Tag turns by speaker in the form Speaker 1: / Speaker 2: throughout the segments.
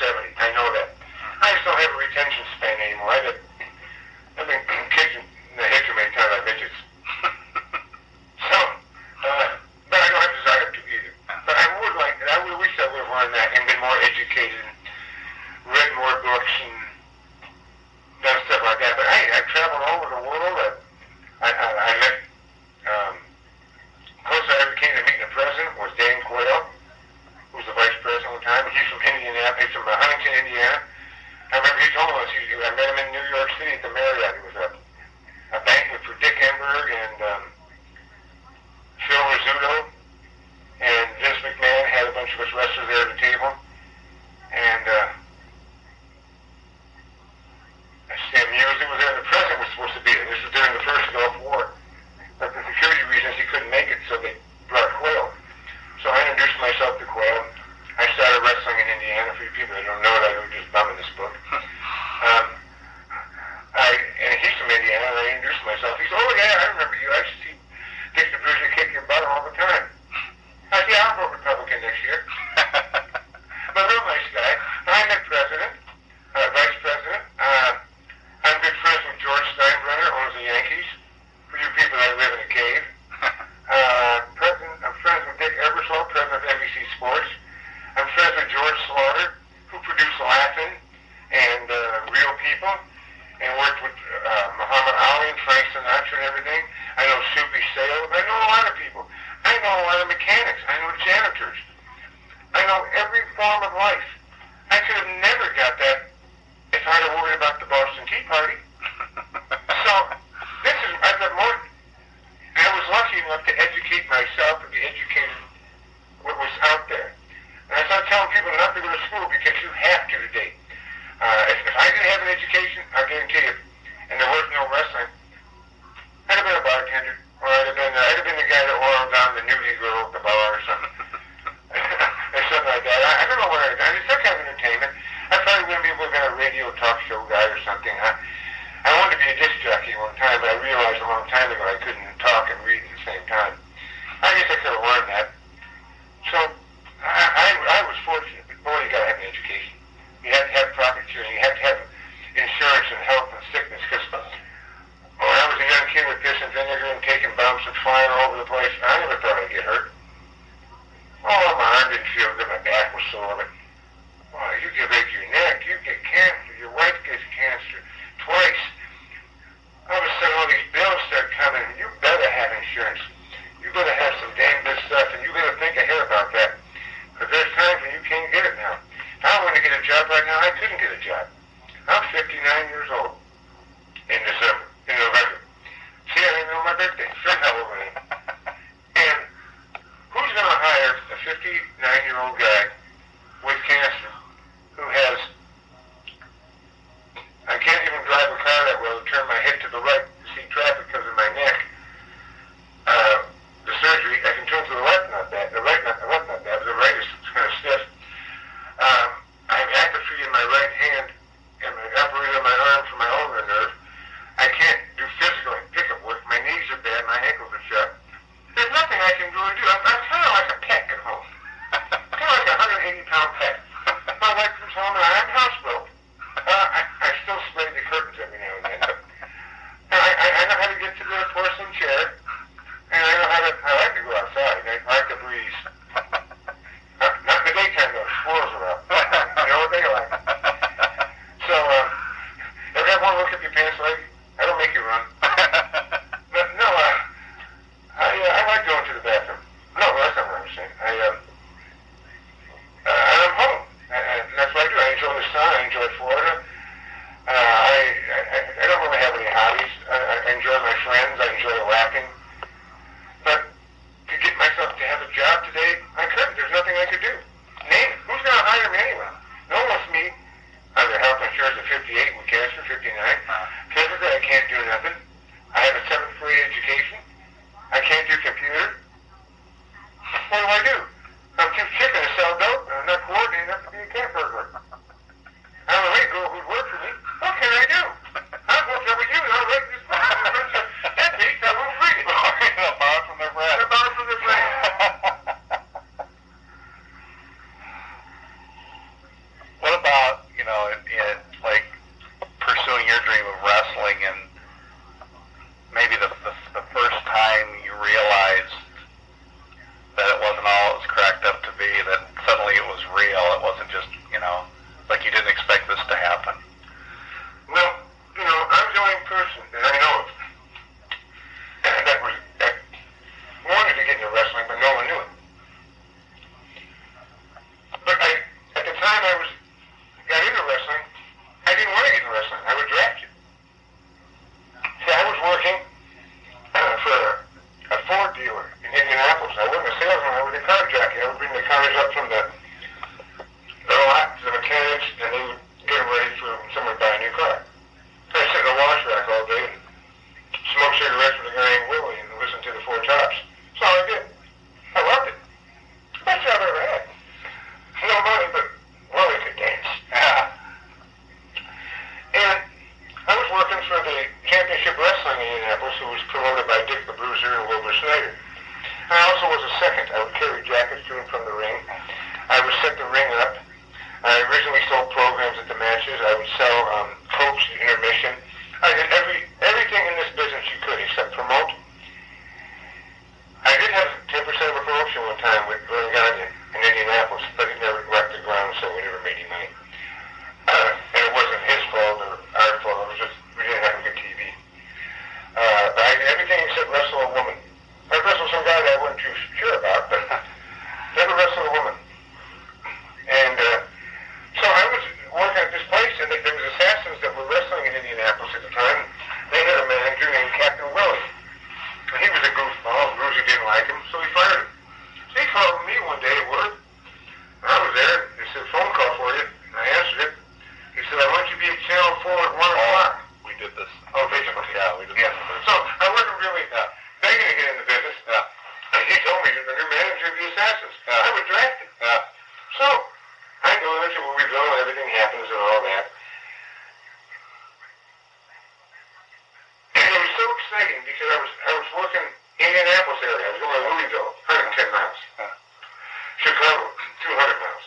Speaker 1: 70. I know that. I just don't have a retention span anymore. I have a job right now, I couldn't get a job. Ring. I originally sold programs at the matches. I would sell um, cokes intermission. I did every everything in this business you could except promote. I did have 10% of a promotion one time with Verne Gagne in Indianapolis, but he never wrecked the ground, so we never made any money. Uh, and it wasn't his fault or our fault. It was just we didn't have a good TV. Uh, but I did everything except wrestle a woman. I wrestled some guy that I wasn't too sure about, but never wrestled a woman. And uh, so I was working at this place, and there was assassins that were wrestling in Indianapolis at the time. They had a manager named Captain Willie. And he was a goofball. Bruiser didn't like him, so he fired him. So he called me one day at work. And I was there. He said, phone call for you. And I answered it. He said, I want you to be at Channel 4 at 1 o'clock.
Speaker 2: We did this.
Speaker 1: Oh, basically.
Speaker 2: Yeah, we did
Speaker 1: Yeah.
Speaker 2: this.
Speaker 1: So I wasn't really uh, begging to get in the business.
Speaker 2: Yeah.
Speaker 1: And he told me you're the new manager of the Assassins.
Speaker 2: Yeah.
Speaker 1: I was drafted.
Speaker 2: Yeah.
Speaker 1: So I go into Louisville and everything happens and all that. And it was so exciting because I was I was working Indianapolis area. I was going to Louisville, 110 miles.
Speaker 2: Yeah.
Speaker 1: Chicago, 200 miles.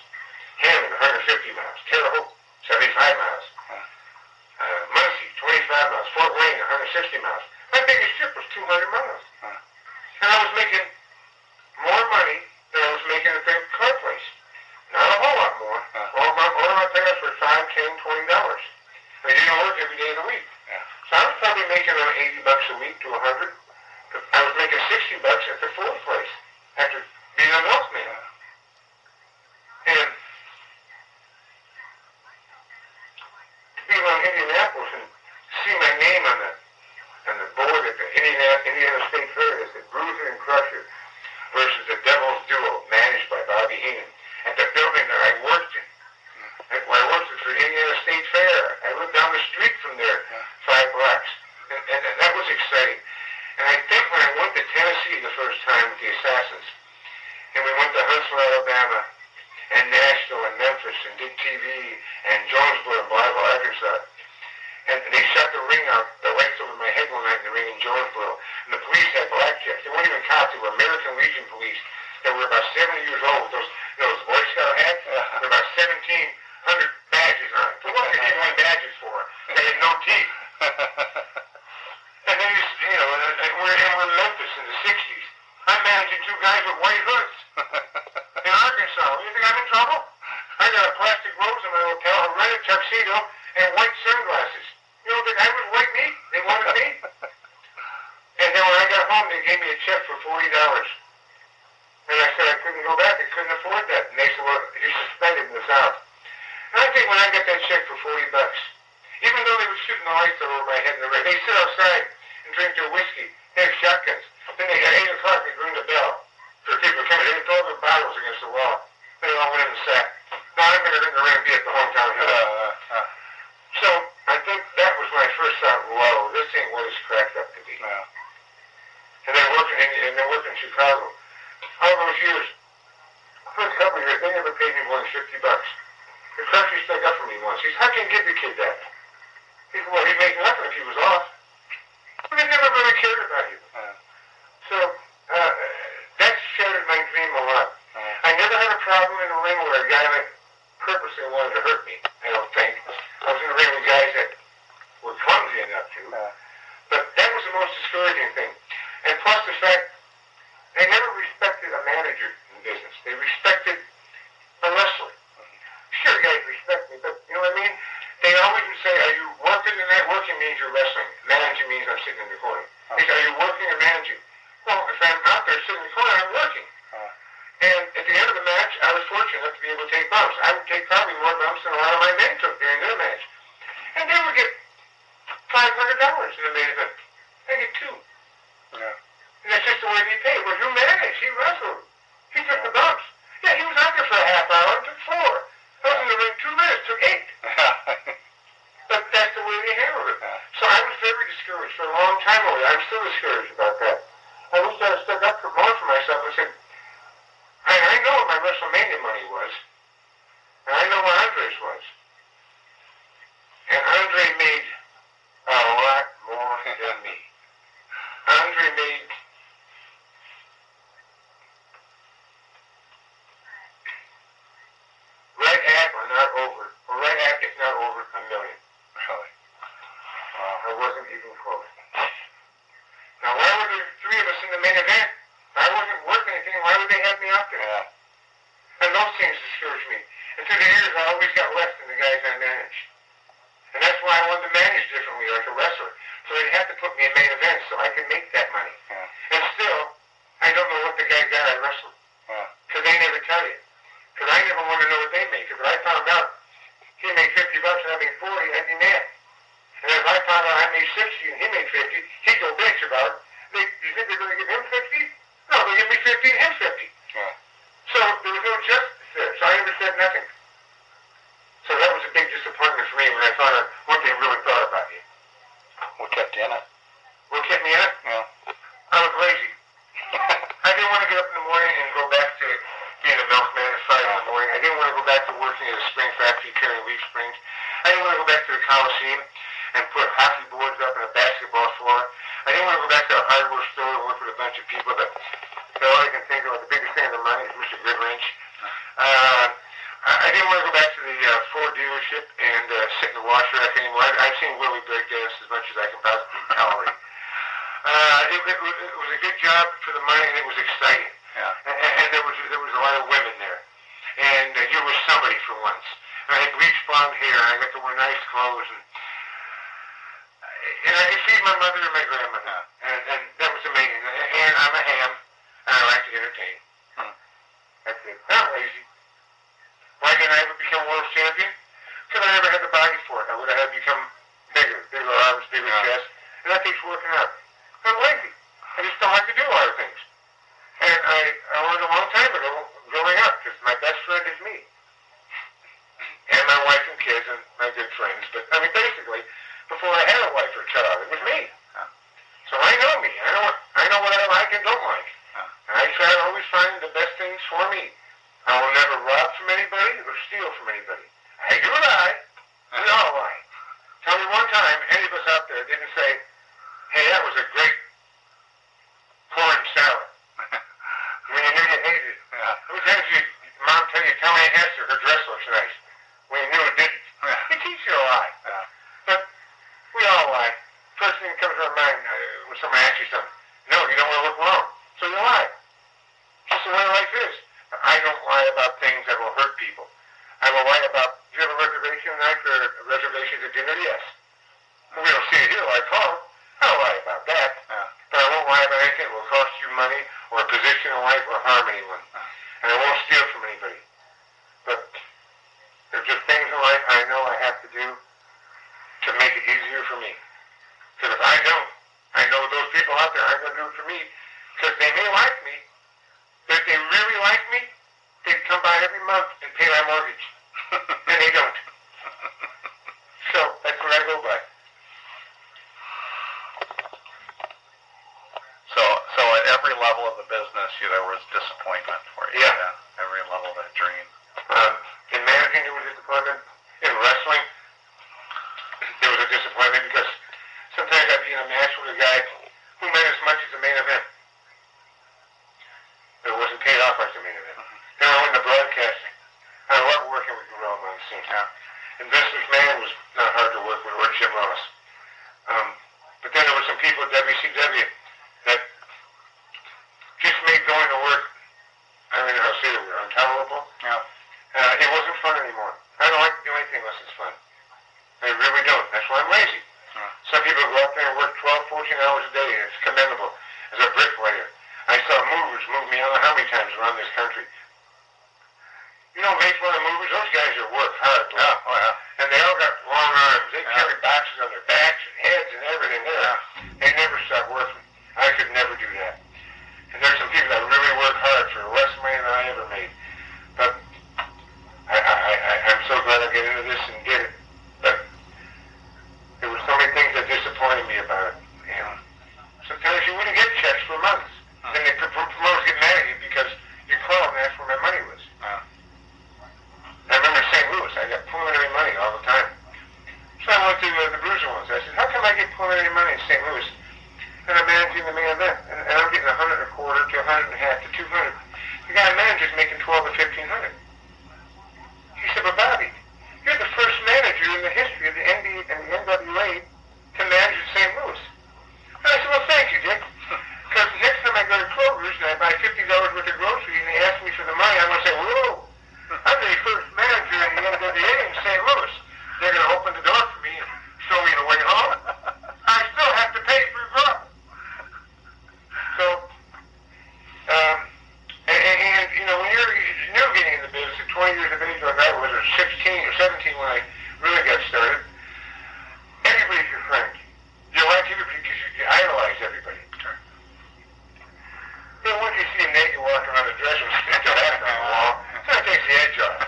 Speaker 1: Hammond, 150 miles. Terre Haute, 75 miles.
Speaker 2: Yeah.
Speaker 1: Uh, Muncie, 25 miles. Fort Wayne, 160 miles. My biggest trip was 200 miles.
Speaker 2: Huh.
Speaker 1: And I was making more money than I was making at the car place. Not a whole lot more.
Speaker 2: Huh.
Speaker 1: All my, all my payouts were five, ten, twenty dollars. I didn't work every day of the week.
Speaker 2: Yeah.
Speaker 1: Probably making around 80 bucks a week to 100. I was making 60 bucks at the Ford place after being a milkman. And to be around Indianapolis and see my name on the on the board at the Indiana, Indiana State Fair as the Bruiser and Crusher versus the Devil's Duo managed by Bobby Heenan at the building that I worked in. And when I worked for Indiana State Fair, I lived down the street from there, five blocks. And, and, and that was exciting. And I think when I went to Tennessee the first time with the Assassins, and we went to Huntsville, Alabama, and Nashville, and Memphis, and did TV, and Jonesboro, and Blythe, Arkansas, and they shot the ring out, the lights over my head one night in the ring in Jonesboro, and the police had blackjacks. They weren't even cops, they were American Legion police that were about 70 years old with those, those Boy Scout hats. Were about 1,700 badges on it. For what didn't want badges for? They had no teeth. And then you, you know, and, and we're, and we're in Memphis in the 60s. I'm managing two guys with white hoods in Arkansas. You think I'm in trouble? I got a plastic rose in my hotel, a red tuxedo, and white sunglasses. You don't think I was white meat? They wanted me. And then when I got home, they gave me a check for forty dollars. And I said I couldn't go back. I couldn't afford that. And they said, well, you're suspended in the South. And I think when I got that check for forty bucks, even though they were shooting the lights over my head in the ring, they sit outside and drink their whiskey. They have shotguns. Then they at eight o'clock they ring the bell for people coming. They throw their bottles against the wall. They all went in the sack. Now I'm going to ring the ring be at the hometown
Speaker 2: Uh,
Speaker 1: hill.
Speaker 2: uh,
Speaker 1: So I think that was when I first thought, whoa, this ain't what it's cracked up to be.
Speaker 2: yeah.
Speaker 1: And then working in, and then working in Chicago. All those years, first couple of years, they never paid me more than 50 bucks. The country stuck up for me once. He said, how can you give the kid that? He said, well, he'd make nothing if he was off. But they never really cared about you.
Speaker 2: Uh,
Speaker 1: So uh, that shattered my dream a lot.
Speaker 2: uh,
Speaker 1: I never had a problem in the ring where a guy like purposely wanted to hurt me. I don't think. I was in the ring with guys that were clumsy enough to.
Speaker 2: uh,
Speaker 1: But that was the most discouraging thing. And plus the fact they never respected a manager in business. They respected a wrestler. Sure, guys respect me, but you know what I mean? They always would say, are you working tonight? Working means you're wrestling. Managing means I'm sitting in the corner. They say, are you working or managing? Well, if I'm out there sitting in the corner, I'm working.
Speaker 2: uh,
Speaker 1: And at the end of the match, I was fortunate to be able to take bumps. I would take probably more bumps than a lot of my men took during their match. And they would get five hundred dollars in the main event. I get two.
Speaker 2: yeah.
Speaker 1: And that's just the way they paid. Well, you managed. He wrestled. He took the bumps. Yeah, he was out there for a half hour and took four. I was in the ring two minutes, took eight. But that's the way they handled it. So I was very discouraged for a long time there. I'm still discouraged about that. I wish I had stuck up for more for myself and said, I, I know what my WrestleMania money was. And I know what Andre's was. And Andre made a lot more than me. Andre made discouraged me. And through the years, I always got less than the guys I managed. And that's why I wanted to manage differently, like a wrestler. So they'd have to put me in main events so I could make that money.
Speaker 2: Yeah.
Speaker 1: And still, I don't know what the guy got I wrestled.
Speaker 2: Yeah.
Speaker 1: They never tell you. Because I never want to know what they make. Because I found out he made 50 bucks and I made 40, I'd be mad. And if I found out I made 60 and he made 50, he'd go bitch about it. They, you think they're going to give him 50? No, they'll give me 50 and him 50.
Speaker 2: Yeah.
Speaker 1: So there was no justice there. So I never said nothing. So that was a big disappointment for me when I found out what they really thought about you.
Speaker 2: What kept you in it?
Speaker 1: What kept me in it?
Speaker 2: Yeah.
Speaker 1: I was lazy. I didn't want to get up in the morning and go back to being a milkman at five in the morning. I didn't want to go back to working at a spring factory carrying leaf springs. I didn't want to go back to the Coliseum and put hockey boards up in a basketball floor. I didn't want to go back to a hardware store and work with a bunch of people that, that all I can think of, the biggest thing in the money is Mr. Goodwrench. Uh, I didn't want to go back to the uh, Ford dealership and uh, sit in the wash rack anymore. I, I've seen Willie break dance as much as I can possibly tolerate. Uh, it, it, was- it was a good job for the money and it was exciting.
Speaker 2: Yeah.
Speaker 1: And, and there was there was a lot of women there, and uh, you were somebody for once. And I had bleached blonde hair, and I got to wear nice clothes, and and I could feed my mother and my grandmother, and, and that was amazing. And I'm a ham, and I like to entertain.
Speaker 2: Hmm.
Speaker 1: That's it. I'm lazy. Why didn't I ever become world champion? Because I never had the body for it. I would have become bigger, bigger arms, bigger
Speaker 2: Yeah.
Speaker 1: chest, and that takes working out. I'm lazy. I just don't like to do a lot of things. And I, I learned a long time ago growing up because my best friend is me. And my wife and kids and my good friends. But uh, I mean, basically, before I had a wife or child, it was me.
Speaker 2: Yeah.
Speaker 1: So I know me. I know what I know what I like and don't like.
Speaker 2: Yeah.
Speaker 1: And I try to always find the best things for me. I will never rob from anybody or steal from anybody. I do lie. We all lie. Tell me one time any of us out there didn't say, "Hey, that was a great corn salad." when you knew you hated it.
Speaker 2: Yeah.
Speaker 1: How many times did your mom tell you, tell Aunt Esther her dress looks nice, when you knew it didn't?
Speaker 2: Yeah.
Speaker 1: It teaches you a lie.
Speaker 2: Yeah.
Speaker 1: But we all lie. First thing that comes to our mind uh, when someone asks you something, no, you don't want to look wrong. So you lie. Just the way life is. But I don't lie about things that will hurt people. I will lie about, do you have a reservation tonight for reservations at dinner? Yes. We don't see it here like home. I'll lie about that.
Speaker 2: Yeah.
Speaker 1: But I won't lie about anything that will cost you money or a position in life or harm anyone. And I won't steal from anybody. But there's just things in life I know I have to do to make it easier for me. Because if I don't, I know those people out there aren't going to do it for me because they may like me. But if they really like me, come by every month and pay my mortgage. and they don't. So that's what I go by.
Speaker 2: So, so at every level of the business, you, there was disappointment for you.
Speaker 1: Yeah.
Speaker 2: Every level of that dream.
Speaker 1: Um, in managing, there was disappointment. In wrestling, there was a disappointment because sometimes I'd be in a match with a guy who meant as much as the main event. But it wasn't paid off as the main event. Then I went into broadcasting. I love working with Gorilla Monsoon.
Speaker 2: Yeah.
Speaker 1: And Vince McMahon was not hard to work with, or Jim Ross. Um, but then there were some people that just made going to work, I don't even know how to say the word, intolerable.
Speaker 2: Yeah.
Speaker 1: Uh, it wasn't fun anymore. I don't like to do anything unless it's fun. I really don't. That's why I'm lazy.
Speaker 2: Huh.
Speaker 1: Some people go out there and work 12, 14 hours a day, and it's commendable. As a bricklayer, I saw movers move me I don't know how many times around this country. You know, make fun of movers. Those guys are work hard. bro.
Speaker 2: Yeah. Oh, yeah.
Speaker 1: And they all got long arms. They
Speaker 2: Yeah.
Speaker 1: carry boxes on their backs and heads and everything there.
Speaker 2: Yeah.
Speaker 1: They never stop working. I could never do that. And there's some people that really work hard for less money than I ever made. But I, I, I, I'm this and did it. But there were so many things that disappointed me about it. You know, sometimes you wouldn't get checks for months. Then the pr- pr- promoters get mad at you because you called and asked where my money was.
Speaker 2: Yeah.
Speaker 1: I remember in St. Louis, I got preliminary money all the time. So I went to uh, the Bruiser ones. I said, how come I get preliminary money in St. when I really got started, everybody's your friend. You like everybody because you, you idolize everybody.
Speaker 2: Sure.
Speaker 1: You know, once you see a naked walking around the dressing room, stick your hat on the wall, so it takes the edge off.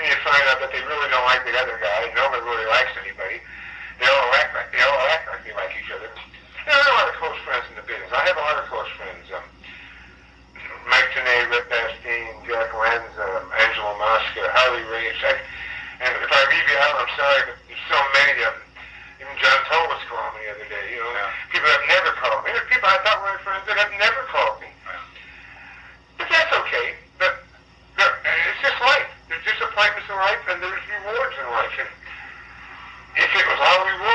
Speaker 1: and you find out that they really don't like the other guy. Nobody really likes anybody. They all act like they all act like they like each other. You know, I have a lot of close friends in the business. I have a lot of close friends. Um, Mike Tenay, Rip Bastine, Jack Lenz, um, Angelo Mosca, Harley Race. I, and if I leave you out, I'm sorry, but there's so many of them. Even John Tollwitz called me the other day. You know,
Speaker 2: Yeah.
Speaker 1: people have never called me. There's people I thought were my friends that have never called me.
Speaker 2: Yeah.
Speaker 1: But that's okay. But there- it's just life. There's disappointments in life, and there's rewards in life. And if it